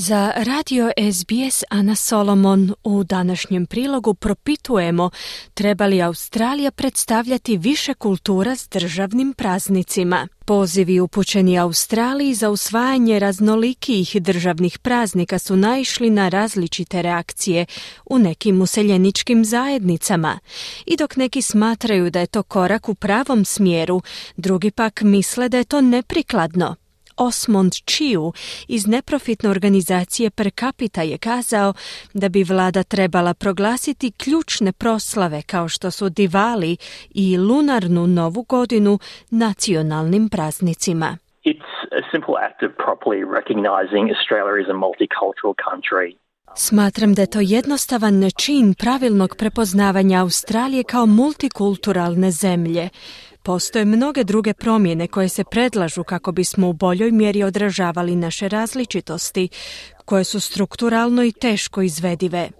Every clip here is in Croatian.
Za radio SBS Ana Solomon u današnjem prilogu propitujemo treba li Australija predstavljati više kultura s državnim praznicima. Pozivi upućeni Australiji za usvajanje raznolikih državnih praznika su naišli na različite reakcije u nekim useljeničkim zajednicama. I dok neki smatraju da je to korak u pravom smjeru, drugi pak misle da je to neprikladno. Osmond Chiu iz neprofitne organizacije Per Capita je kazao da bi vlada trebala proglasiti ključne proslave kao što su Divali i lunarnu novu godinu nacionalnim praznicima. It's a simple act of properly recognizing Australia as a multicultural country. Smatram da je to jednostavan čin pravilnog prepoznavanja Australije kao multikulturalne zemlje. Postoje mnoge druge promjene koje se predlažu kako bismo u boljoj mjeri odražavali naše različitosti, koje su strukturalno i teško izvedive.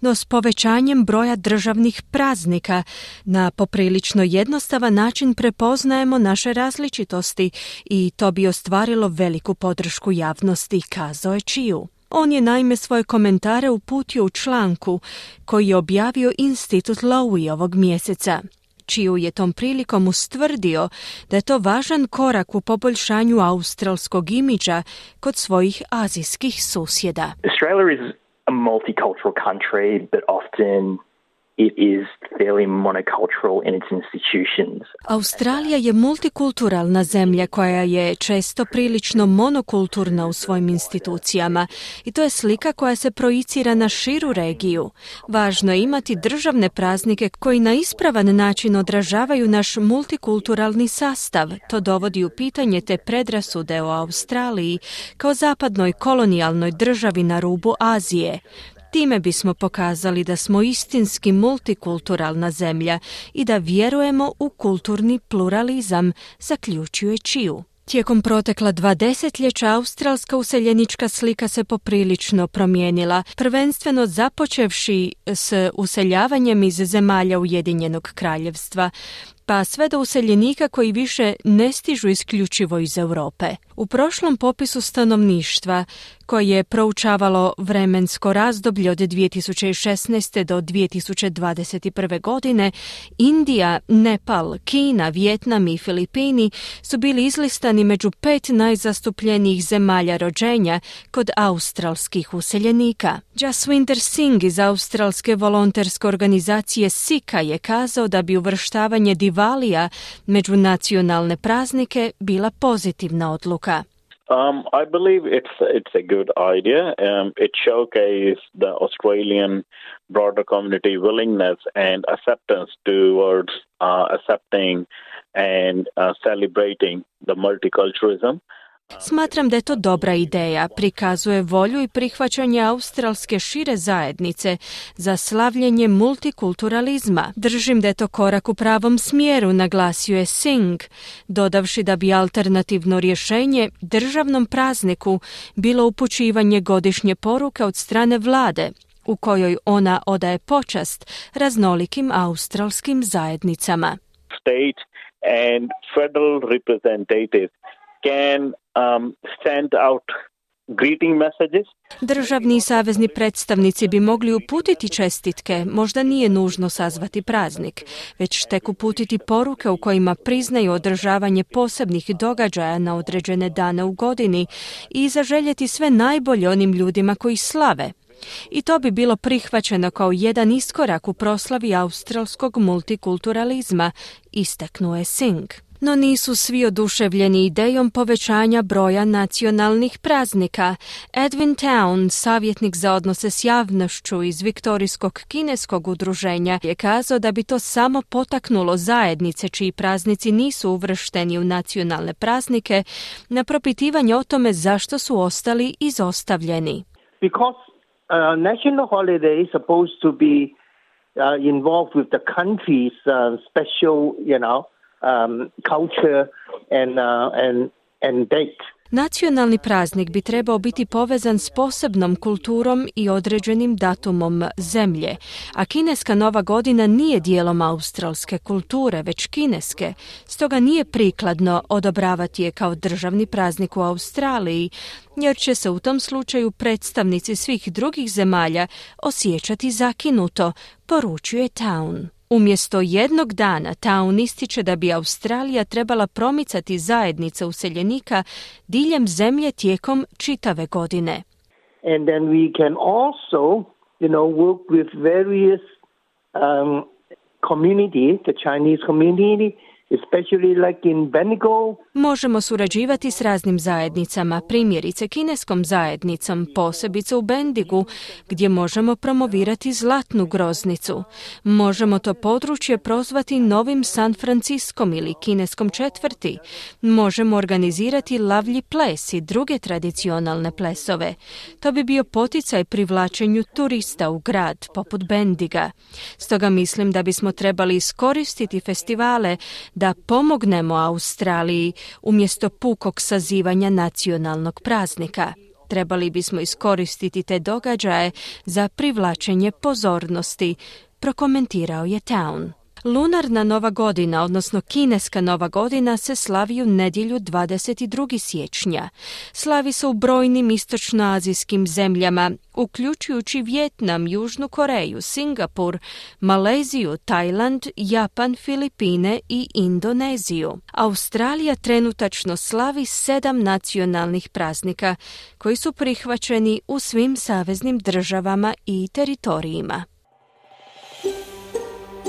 No s povećanjem broja državnih praznika na poprilično jednostavan način prepoznajemo naše različitosti i to bi ostvarilo veliku podršku javnosti, kazao je Čiju. On je naime svoje komentare uputio u članku koji je objavio Institut Lowy ovog mjeseca čiju je tom prilikom ustvrdio da je to važan korak u poboljšanju australskog imidža kod svojih azijskih susjeda. Australia is a multicultural country, but often Australija je multikulturalna zemlja koja je često prilično monokulturna u svojim institucijama i to je slika koja se projicira na širu regiju. Važno je imati državne praznike koji na ispravan način odražavaju naš multikulturalni sastav. To dovodi u pitanje te predrasude o Australiji kao zapadnoj kolonijalnoj državi na rubu Azije. Time bismo pokazali da smo istinski multikulturalna zemlja i da vjerujemo u kulturni pluralizam, zaključuje Čiju. Tijekom protekla dva desetljeća australska useljenička slika se poprilično promijenila, prvenstveno započevši s useljavanjem iz zemalja Ujedinjenog kraljevstva pa sve do useljenika koji više ne stižu isključivo iz Europe. U prošlom popisu stanovništva, koje je proučavalo vremensko razdoblje od 2016. do 2021. godine, Indija, Nepal, Kina, Vjetnam i Filipini su bili izlistani među pet najzastupljenijih zemalja rođenja kod australskih useljenika. Jaswinder Singh iz australske volonterske organizacije Sika je kazao da bi uvrštavanje Divalija među nacionalne praznike bila pozitivna odluka. Um, I believe it's it's a good idea. Um, it showcases the Australian broader community willingness and acceptance towards uh, accepting and uh, celebrating the multiculturalism. Smatram da je to dobra ideja, prikazuje volju i prihvaćanje australske šire zajednice za slavljenje multikulturalizma. Držim da je to korak u pravom smjeru, naglasio je Singh, dodavši da bi alternativno rješenje državnom prazniku bilo upućivanje godišnje poruke od strane vlade, u kojoj ona odaje počast raznolikim australskim zajednicama. State and federal representatives can um, send out greeting messages. Državni savezni predstavnici bi mogli uputiti čestitke, možda nije nužno sazvati praznik, već tek uputiti poruke u kojima priznaju održavanje posebnih događaja na određene dane u godini i zaželjeti sve najbolje onim ljudima koji slave. I to bi bilo prihvaćeno kao jedan iskorak u proslavi australskog multikulturalizma, istaknuo je Singh no nisu svi oduševljeni idejom povećanja broja nacionalnih praznika. Edwin Town, savjetnik za odnose s javnošću iz Viktorijskog kineskog udruženja, je kazao da bi to samo potaknulo zajednice čiji praznici nisu uvršteni u nacionalne praznike na propitivanje o tome zašto su ostali izostavljeni. Because uh, national holiday is supposed to be uh, involved with the country's uh, special, you know, um, culture and, uh, and, and date. Nacionalni praznik bi trebao biti povezan s posebnom kulturom i određenim datumom zemlje, a kineska nova godina nije dijelom australske kulture, već kineske, stoga nije prikladno odobravati je kao državni praznik u Australiji, jer će se u tom slučaju predstavnici svih drugih zemalja osjećati zakinuto, poručuje Town. Umjesto jednog dana Town ističe da bi Australija trebala promicati zajednice useljenika diljem zemlje tijekom čitave godine. And then we can also, you know, work with various um, community, the Chinese community, Možemo surađivati s raznim zajednicama, primjerice kineskom zajednicom, posebice u Bendigu, gdje možemo promovirati zlatnu groznicu. Možemo to područje prozvati novim San Franciskom ili kineskom četvrti. Možemo organizirati lavlji ples i druge tradicionalne plesove. To bi bio poticaj privlačenju turista u grad, poput Bendiga. Stoga mislim da bismo trebali iskoristiti festivale da pomognemo Australiji umjesto pukog sazivanja nacionalnog praznika. Trebali bismo iskoristiti te događaje za privlačenje pozornosti, prokomentirao je Town. Lunarna nova godina, odnosno kineska nova godina, se slavi u nedjelju 22. siječnja. Slavi se u brojnim istočnoazijskim zemljama, uključujući Vjetnam, Južnu Koreju, Singapur, Maleziju, Tajland, Japan, Filipine i Indoneziju. Australija trenutačno slavi sedam nacionalnih praznika koji su prihvaćeni u svim saveznim državama i teritorijima.